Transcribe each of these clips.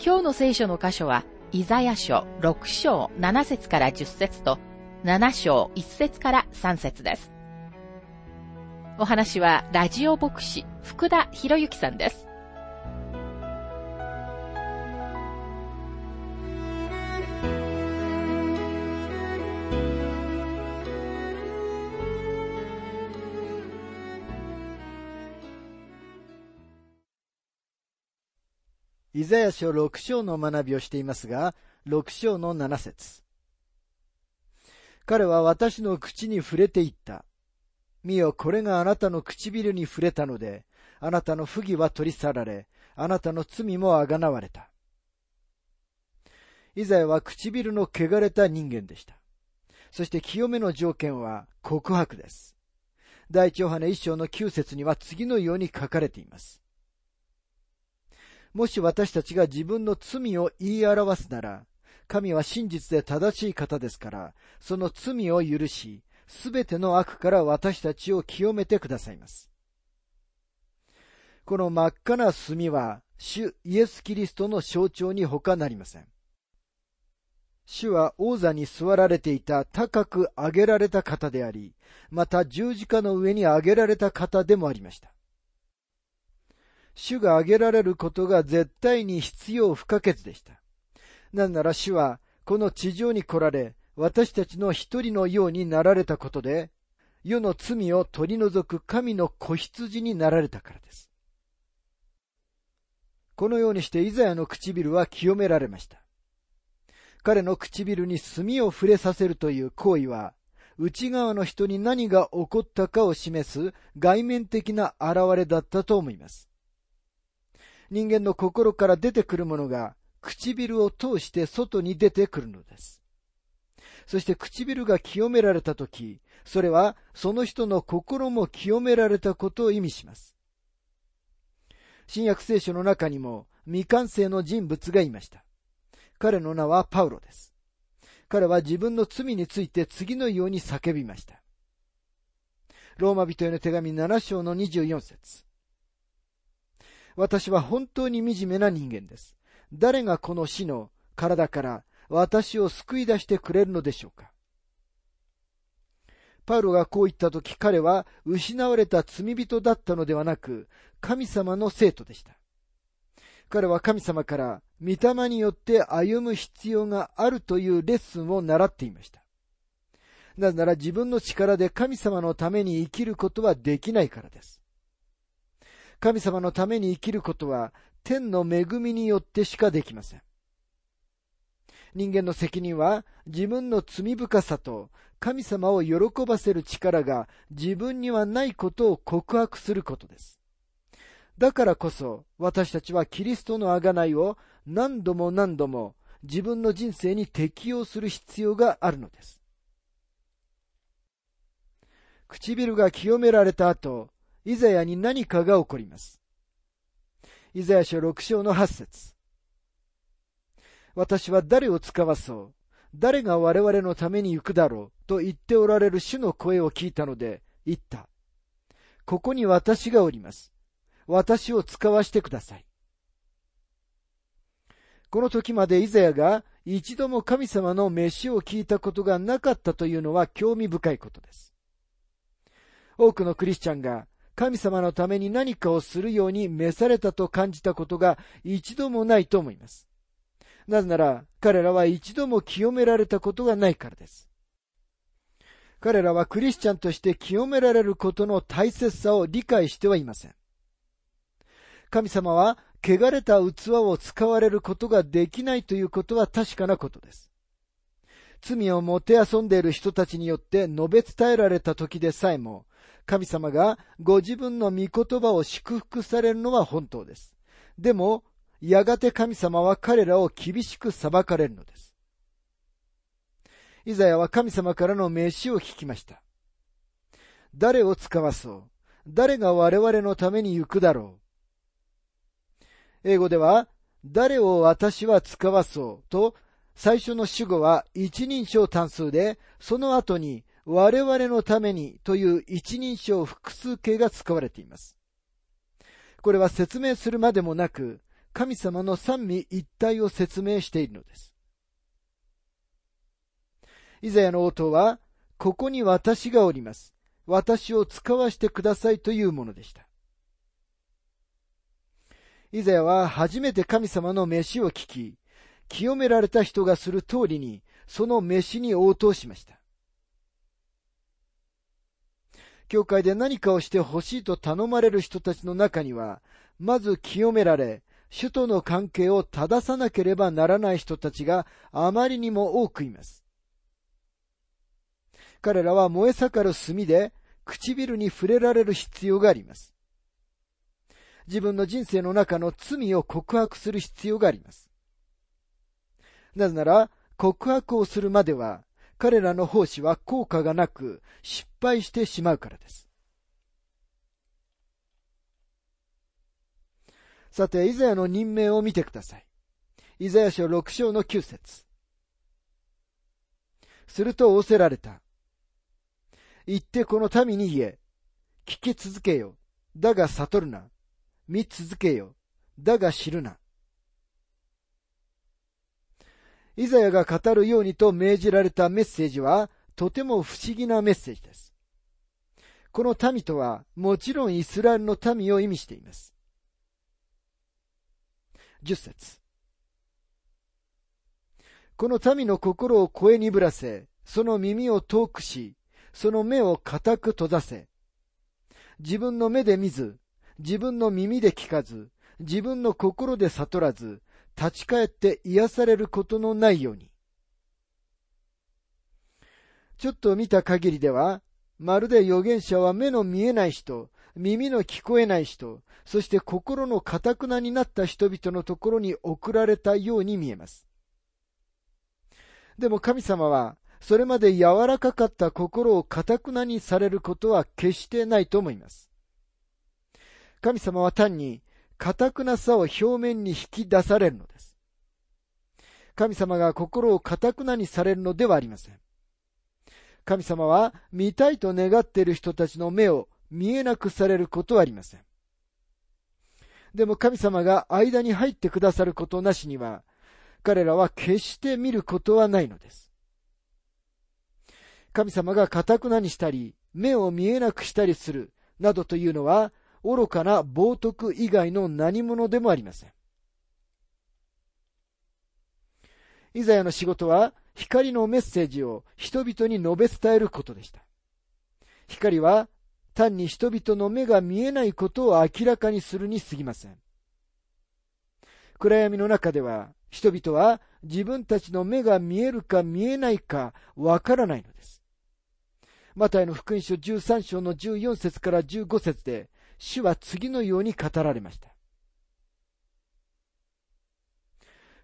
今日の聖書の箇所は、イザヤ書6章7節から10節と、7章1節から3節です。お話は、ラジオ牧師、福田博之さんです。イザヤ書6章の学びをしていますが、6章の7節彼は私の口に触れていった。見よ、これがあなたの唇に触れたので、あなたの不義は取り去られ、あなたの罪もあがなわれた。イザヤは唇の汚れた人間でした。そして清めの条件は告白です。第一ヨハネ一章の九節には次のように書かれています。もし私たちが自分の罪を言い表すなら、神は真実で正しい方ですから、その罪を許し、すべての悪から私たちを清めてくださいます。この真っ赤な炭は、主イエス・キリストの象徴に他なりません。主は王座に座られていた高く上げられた方であり、また十字架の上に上げられた方でもありました。主が挙げられることが絶対に必要不可欠でした。なんなら主は、この地上に来られ、私たちの一人のようになられたことで、世の罪を取り除く神の子羊になられたからです。このようにしてイザヤの唇は清められました。彼の唇に墨を触れさせるという行為は、内側の人に何が起こったかを示す外面的な現れだったと思います。人間の心から出てくるものが唇を通して外に出てくるのです。そして唇が清められたとき、それはその人の心も清められたことを意味します。新約聖書の中にも未完成の人物がいました。彼の名はパウロです。彼は自分の罪について次のように叫びました。ローマ人への手紙7章の24節私は本当に惨めな人間です。誰がこの死の体から私を救い出してくれるのでしょうかパウロがこう言ったとき彼は失われた罪人だったのではなく神様の生徒でした。彼は神様から御霊によって歩む必要があるというレッスンを習っていました。なぜなら自分の力で神様のために生きることはできないからです。神様のために生きることは天の恵みによってしかできません。人間の責任は自分の罪深さと神様を喜ばせる力が自分にはないことを告白することです。だからこそ私たちはキリストの贖いを何度も何度も自分の人生に適用する必要があるのです。唇が清められた後、イザヤに何かが起こります。イザヤ書6章の8節私は誰を使わそう？誰が我々のために行くだろう？と言っておられる主の声を聞いたので言った。ここに私がおります。私を使わしてください。この時までイザヤが一度も神様の飯を聞いたことがなかったというのは興味深いことです。多くのクリスチャンが神様のために何かをするように召されたと感じたことが一度もないと思います。なぜなら彼らは一度も清められたことがないからです。彼らはクリスチャンとして清められることの大切さを理解してはいません。神様は汚れた器を使われることができないということは確かなことです。罪をもてあそんでいる人たちによって述べ伝えられた時でさえも、神様がご自分の御言葉を祝福されるのは本当です。でも、やがて神様は彼らを厳しく裁かれるのです。イザヤは神様からの名詞を聞きました。誰を使わそう？誰が我々のために行くだろう？英語では、誰を私は使わそう？と、最初の主語は一人称単数で、その後に我々のためにという一人称複数形が使われています。これは説明するまでもなく、神様の三位一体を説明しているのです。イザヤの応答は、ここに私がおります。私を使わしてくださいというものでした。イザヤは初めて神様の飯を聞き、清められた人がする通りに、その飯に応答しました。教会で何かをしてほしいと頼まれる人たちの中には、まず清められ、主との関係を正さなければならない人たちがあまりにも多くいます。彼らは燃え盛る炭で唇に触れられる必要があります。自分の人生の中の罪を告白する必要があります。なぜなら、告白をするまでは、彼らの奉仕は効果がなく、失敗してしまうからです。さて、イザヤの任命を見てください。イザヤ書6章の9節すると仰せられた。言ってこの民に言え。聞き続けよ。だが悟るな。見続けよ。だが知るな。イザヤが語るようにと命じられたメッセージは、とても不思議なメッセージです。この民とは、もちろんイスラエルの民を意味しています。十節この民の心を声にぶらせ、その耳を遠くし、その目を固く閉ざせ。自分の目で見ず、自分の耳で聞かず、自分の心で悟らず、立ち返って癒されることのないように。ちょっと見た限りでは、まるで預言者は目の見えない人、耳の聞こえない人、そして心の堅くなになった人々のところに送られたように見えます。でも神様は、それまで柔らかかった心を堅くなにされることは決してないと思います。神様は単に堅くなさを表面に引き出されるのです。神様が心を堅くなにされるのではありません。神様は見たいと願っている人たちの目を見えなくされることはありません。でも神様が間に入ってくださることなしには、彼らは決して見ることはないのです。神様が堅くなにしたり、目を見えなくしたりする、などというのは、愚かな冒涜以外の何者でもありません。イザヤの仕事は光のメッセージを人々に述べ伝えることでした。光は単に人々の目が見えないことを明らかにするに過ぎません。暗闇の中では人々は自分たちの目が見えるか見えないかわからないのです。マタイの福音書13章の14節から15節で主は次のように語られました。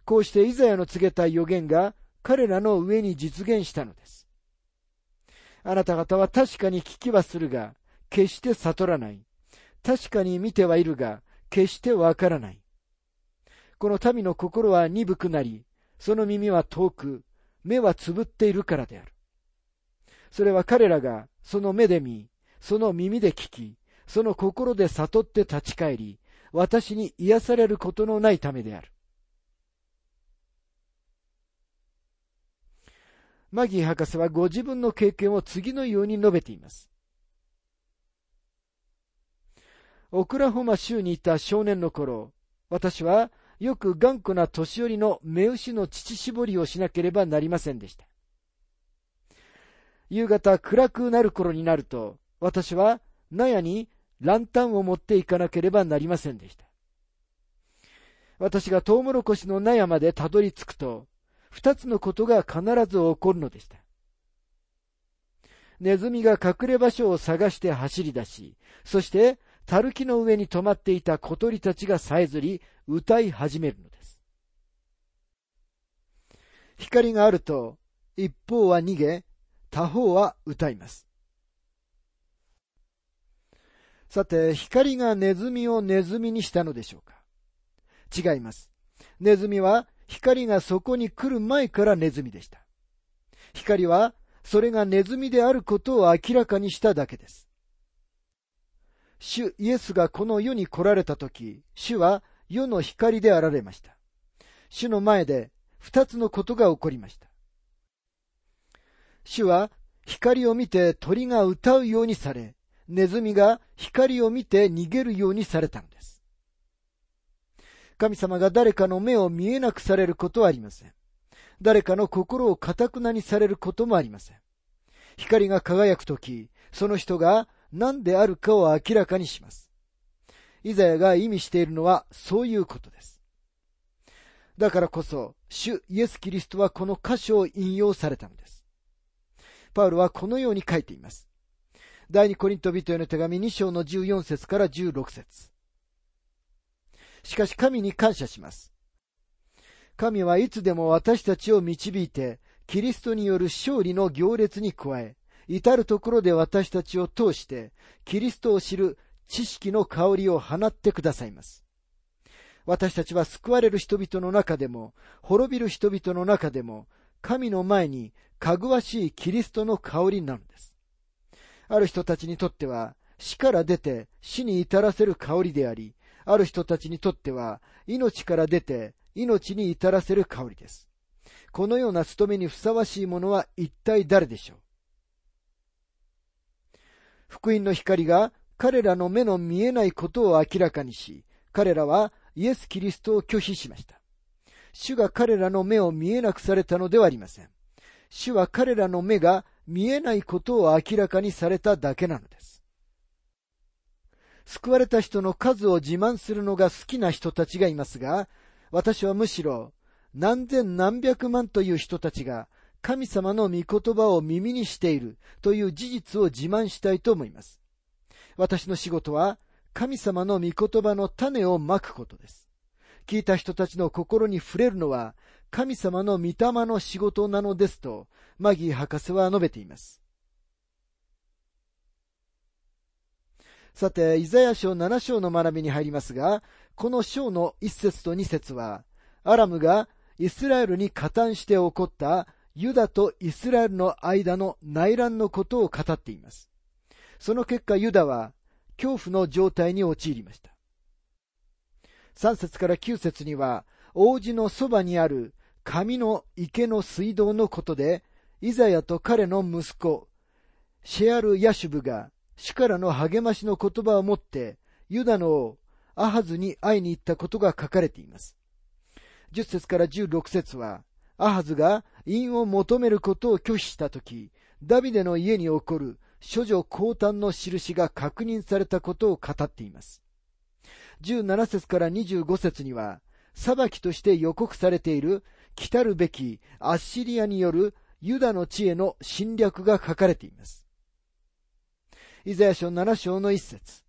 こうしてイザヤの告げた予言が彼らの上に実現したのです。あなた方は確かに聞きはするが、決して悟らない。確かに見てはいるが、決してわからない。この民の心は鈍くなり、その耳は遠く、目はつぶっているからである。それは彼らがその目で見、その耳で聞き、その心で悟って立ち返り、私に癒されることのないためである。マギー博士はご自分の経験を次のように述べています。オクラホマ州にいた少年の頃、私はよく頑固な年寄りの目牛の乳搾りをしなければなりませんでした。夕方暗くなる頃になると、私は納屋にランタンを持っていかなければなりませんでした。私がトウモロコシの納屋までたどり着くと、二つのことが必ず起こるのでした。ネズミが隠れ場所を探して走り出し、そしてたるきの上に止まっていた小鳥たちがさえずり、歌い始めるのです。光があると、一方は逃げ、他方は歌います。さて、光がネズミをネズミにしたのでしょうか？違います。ネズミは光がそこに来る前からネズミでした。光はそれがネズミであることを明らかにしただけです。主イエスがこの世に来られたとき、主は世の光であられました。主の前で二つのことが起こりました。主は光を見て鳥が歌うようにされ、ネズミが光を見て逃げるようにされたのです。神様が誰かの目を見えなくされることはありません。誰かの心をかたくなにされることもありません。光が輝くとき、その人が何であるかを明らかにします。イザヤが意味しているのはそういうことです。だからこそ、主イエス・キリストはこの箇所を引用されたのです。パウロはこのように書いています。第二コリント人への手紙2章の14節から16節しかし神に感謝します。神はいつでも私たちを導いて、キリストによる勝利の行列に加え、至るところで私たちを通して、キリストを知る知識の香りを放ってくださいます。私たちは救われる人々の中でも、滅びる人々の中でも、神の前にかぐわしいキリストの香りなのです。ある人たちにとっては、死から出て死に至らせる香りであり、ある人たちにとっては、命から出て命に至らせる香りです。このような務めにふさわしいものは一体誰でしょう？福音の光が彼らの目の見えないことを明らかにし、彼らはイエス・キリストを拒否しました。主が彼らの目を見えなくされたのではありません。主は彼らの目が見えないことを明らかにされただけなのです。救われた人の数を自慢するのが好きな人たちがいますが、私はむしろ何千何百万という人たちが神様の御言葉を耳にしているという事実を自慢したいと思います。私の仕事は神様の御言葉の種をまくことです。聞いた人たちの心に触れるのは神様の御霊の仕事なのですと、マギー博士は述べています。さて、イザヤ書7章の学びに入りますが、この章の1節と2節は、アラムがイスラエルに加担して起こったユダとイスラエルの間の内乱のことを語っています。その結果ユダは恐怖の状態に陥りました。3節から9節には王子のそばにある神の池の水道のことで、イザヤと彼の息子、シェアル・ヤシュブが主からの励ましの言葉を持って、ユダの王、アハズに会いに行ったことが書かれています。10節から16節は、アハズが因を求めることを拒否したとき、ダビデの家に起こる処女降誕の印が確認されたことを語っています。17節から25節には、裁きとして予告されている来たるべきアッシリアによるユダの地への侵略が書かれています。イザヤ書7章の一節。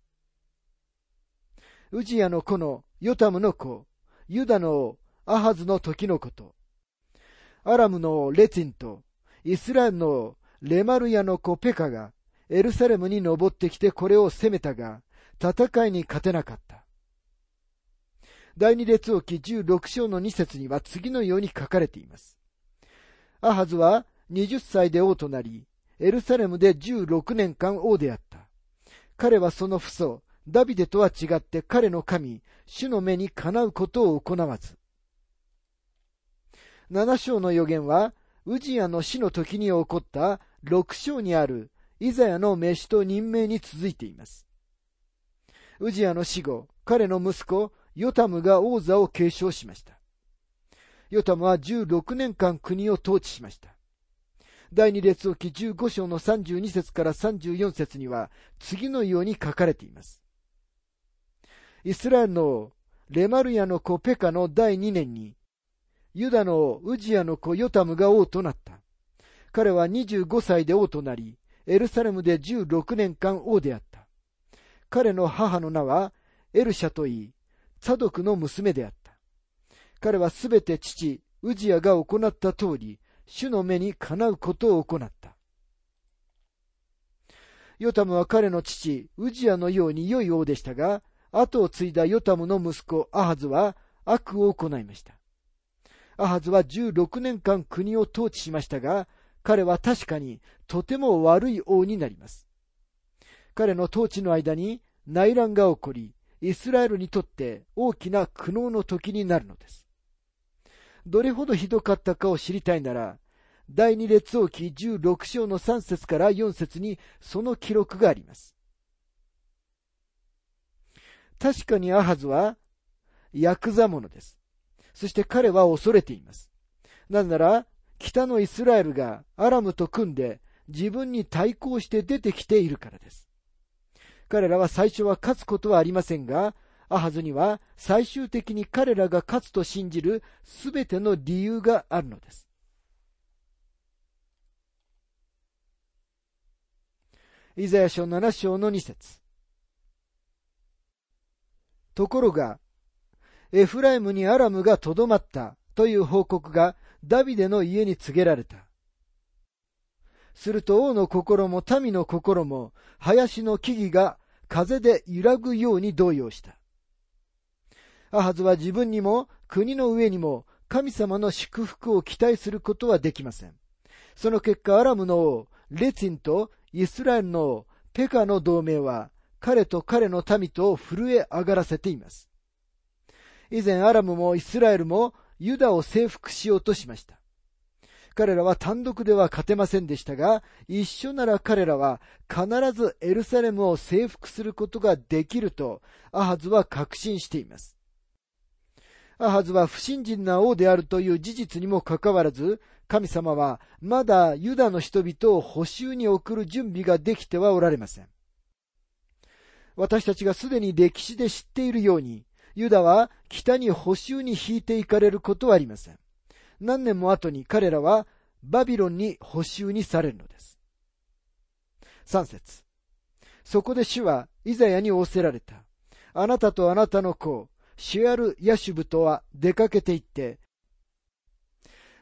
ウジヤの子のヨタムの子、ユダのアハズの時のこと。アラムのレツィンとイスラエルのレマルヤの子ペカがエルサレムに登ってきてこれを攻めたが、戦いに勝てなかった。第二列王記16章の2節には次のように書かれています。アハズは20歳で王となり、エルサレムで16年間王であった。彼はその父祖、ダビデとは違って彼の神、主の目にかなうことを行わず。七章の予言は、ウジヤの死の時に起こった六章にあるイザヤの飯と任命に続いています。ウジヤの死後、彼の息子、ヨタムが王座を継承しました。ヨタムは16年間国を統治しました。第二列王記15章の32節から34節には次のように書かれています。イスラエルのレマルヤの子ペカの第2年に、ユダのウジヤの子ヨタムが王となった。彼は25歳で王となり、エルサレムで16年間王であった。彼の母の名はエルシャといい、サドクの娘であった。彼はすべて父、ウジヤが行った通り、主の目にかなうことを行った。ヨタムは彼の父、ウジヤのように良い王でしたが、後を継いだヨタムの息子、アハズは悪を行いました。アハズは16年間国を統治しましたが、彼は確かにとても悪い王になります。彼の統治の間に内乱が起こり、イスラエルにとって大きな苦悩の時になるのです。どれほどひどかったかを知りたいなら、第二列王記16章の3節から4節にその記録があります。確かにアハズはヤクザ者です。そして彼は恐れています。なぜなら、北のイスラエルがアラムと組んで自分に対抗して出てきているからです。彼らは最初は勝つことはありませんが、アハズには最終的に彼らが勝つと信じるすべての理由があるのです。イザヤ書7章の2節ところが、エフライムにアラムがとどまったという報告がダビデの家に告げられた。すると王の心も民の心も林の木々が風で揺らぐように動揺した。アハズは自分にも国の上にも神様の祝福を期待することはできません。その結果、アラムの王、レツィンとイスラエルの王、ペカの同盟は、彼と彼の民と震え上がらせています。以前、アラムもイスラエルもユダを征服しようとしました。彼らは単独では勝てませんでしたが、一緒なら彼らは必ずエルサレムを征服することができると、アハズは確信しています。アハズは不信心な王であるという事実にもかかわらず、神様はまだユダの人々を補修に送る準備ができてはおられません。私たちがすでに歴史で知っているように、ユダは北に補修に引いていかれることはありません。何年も後に彼らはバビロンに補修にされるのです。三節そこで主はイザヤに仰せられた。あなたとあなたの子、シュアル・ヤシュブとは出かけて行って、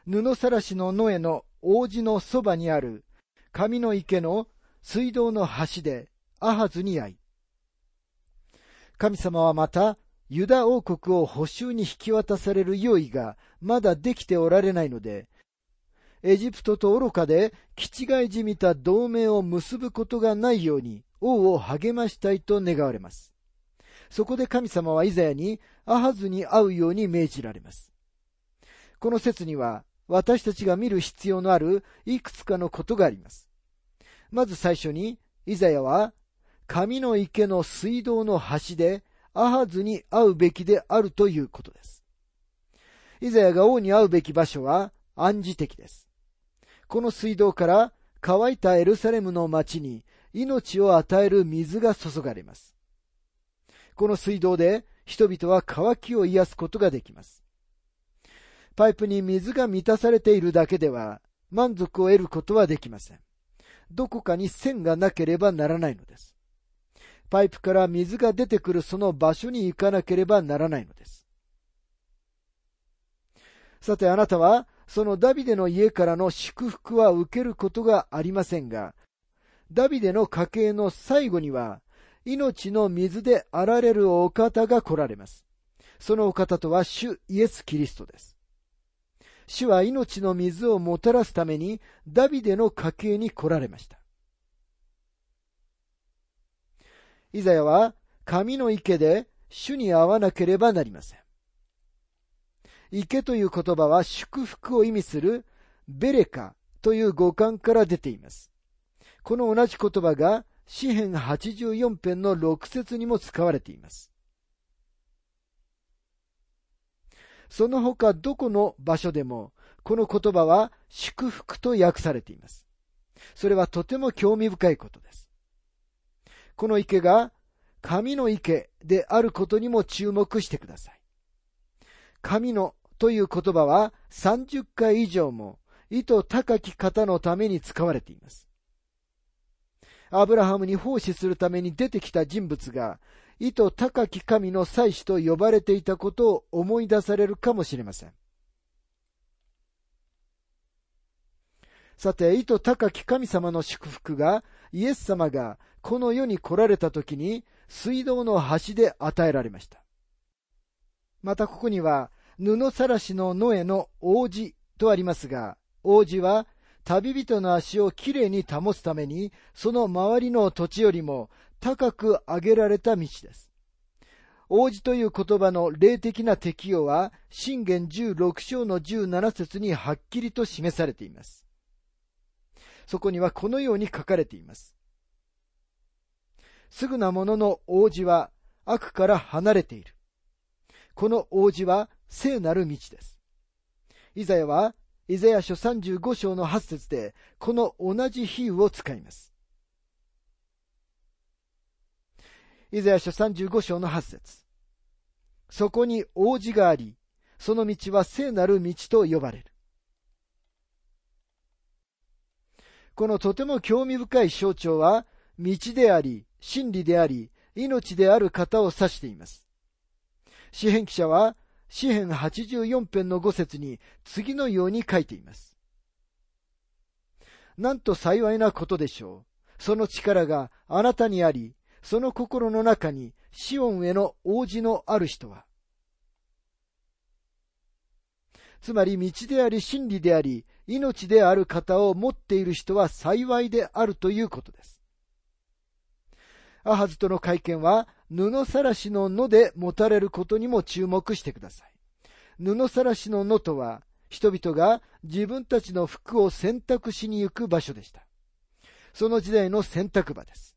布さらしの野への王子のそばにある神の池の水道の端でアハズに会い、神様はまたユダ王国を補修に引き渡される用意がまだできておられないので、エジプトと愚かで、気違いじみた同盟を結ぶことがないように、王を励ましたいと願われます。そこで神様はイザヤにアハズに会うように命じられます。この説には私たちが見る必要のあるいくつかのことがあります。まず最初に、イザヤは神の池の水道の端でアハズに会うべきであるということです。イザヤが王に会うべき場所は暗示的です。この水道から乾いたエルサレムの町に命を与える水が注がれます。この水道で人々は渇きを癒すことができます。パイプに水が満たされているだけでは満足を得ることはできません。どこかに線がなければならないのです。パイプから水が出てくるその場所に行かなければならないのです。さてあなたはそのダビデの家からの祝福は受けることがありませんが、ダビデの家系の最後には命の水であられるお方が来られます。そのお方とは主イエス・キリストです。主は命の水をもたらすためにダビデの家系に来られました。イザヤは神の池で主に会わなければなりません。池という言葉は祝福を意味するベレカという語感から出ています。この同じ言葉が詩編84編の6節にも使われています。その他どこの場所でも、この言葉は祝福と訳されています。それはとても興味深いことです。この池が神の池であることにも注目してください。神のという言葉は30回以上も意図高き方のために使われています。アブラハムに奉仕するために出てきた人物が、意図高き神の祭司と呼ばれていたことを思い出されるかもしれません。さて、意図高き神様の祝福が、イエス様がこの世に来られた時に、水道の端で与えられました。またここには、布さらしの野への王子とありますが、王子は旅人の足をきれいに保つために、その周りの土地よりも高く上げられた道です。王子という言葉の霊的な適用は、信玄16章の17節にはっきりと示されています。そこにはこのように書かれています。すぐなものの王子は悪から離れている。この王子は聖なる道です。イザヤは、イザヤ書35章の8節で、この同じ比喩を使います。イザヤ書35章の8節そこに王子があり、その道は聖なる道と呼ばれる。このとても興味深い象徴は、道であり、真理であり、命である方を指しています。詩編記者は、詩編84編の5節に次のように書いています。なんと幸いなことでしょう。その力があなたにあり、その心の中にシオンへの王子のある人は。つまり道であり真理であり命である方を持っている人は幸いであるということです。アハズとの会見は布さらしの野で持たれることにも注目してください。布さらしの野とは人々が自分たちの服を選択しに行く場所でした。その時代の選択場です。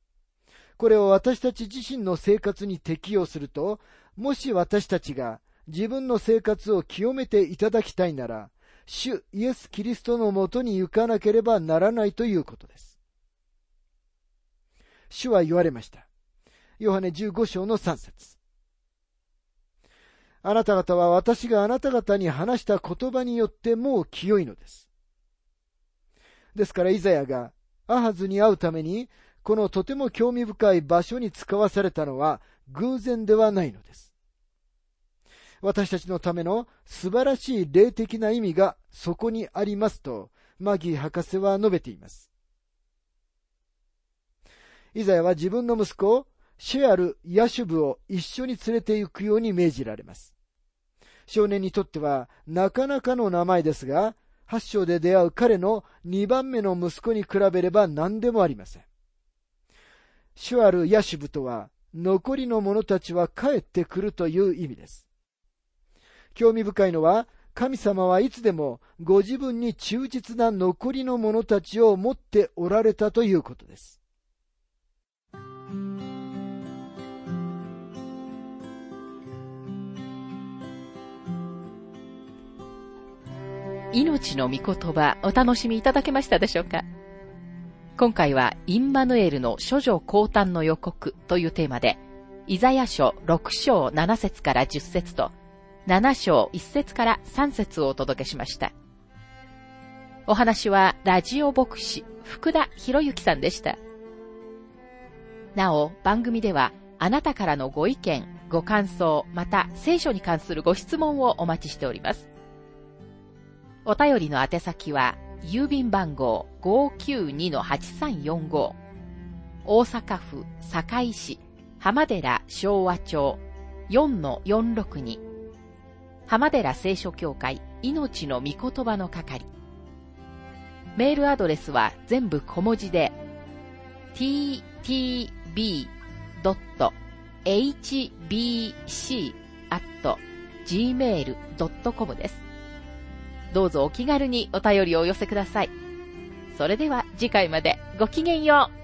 これを私たち自身の生活に適用すると、もし私たちが自分の生活を清めていただきたいなら、主イエス・キリストのもとに行かなければならないということです。主は言われました。ヨハネ15章の3節あなた方は私があなた方に話した言葉によってもう清いのです。ですからイザヤがアハズに会うためにこのとても興味深い場所に使わされたのは偶然ではないのです。私たちのための素晴らしい霊的な意味がそこにありますと、マギー博士は述べています。イザヤは自分の息子、シェアル・ヤシュブを一緒に連れて行くように命じられます。少年にとってはなかなかの名前ですが、八章で出会う彼の二番目の息子に比べれば何でもありません。シュアル・ヤシュブとは、残りの者たちは帰ってくるという意味です。興味深いのは、神様はいつでもご自分に忠実な残りの者たちを持っておられたということです。命の御言葉お楽しみいただけましたでしょうか？今回はインマヌエルの処女降誕の予告というテーマで、イザヤ書6章7節から10節と7章1節から3節をお届けしました。お話はラジオ牧師福田博之さんでした。なお、番組ではあなたからのご意見、ご感想、また聖書に関するご質問をお待ちしております。お便りの宛先は、郵便番号592-8345大阪府堺市浜寺昭和町4-462浜寺聖書協会命の御言葉の係。メールアドレスは全部小文字で ttb.hbc.gmail.com です。どうぞお気軽にお便りをお寄せください。それでは次回までごきげんよう。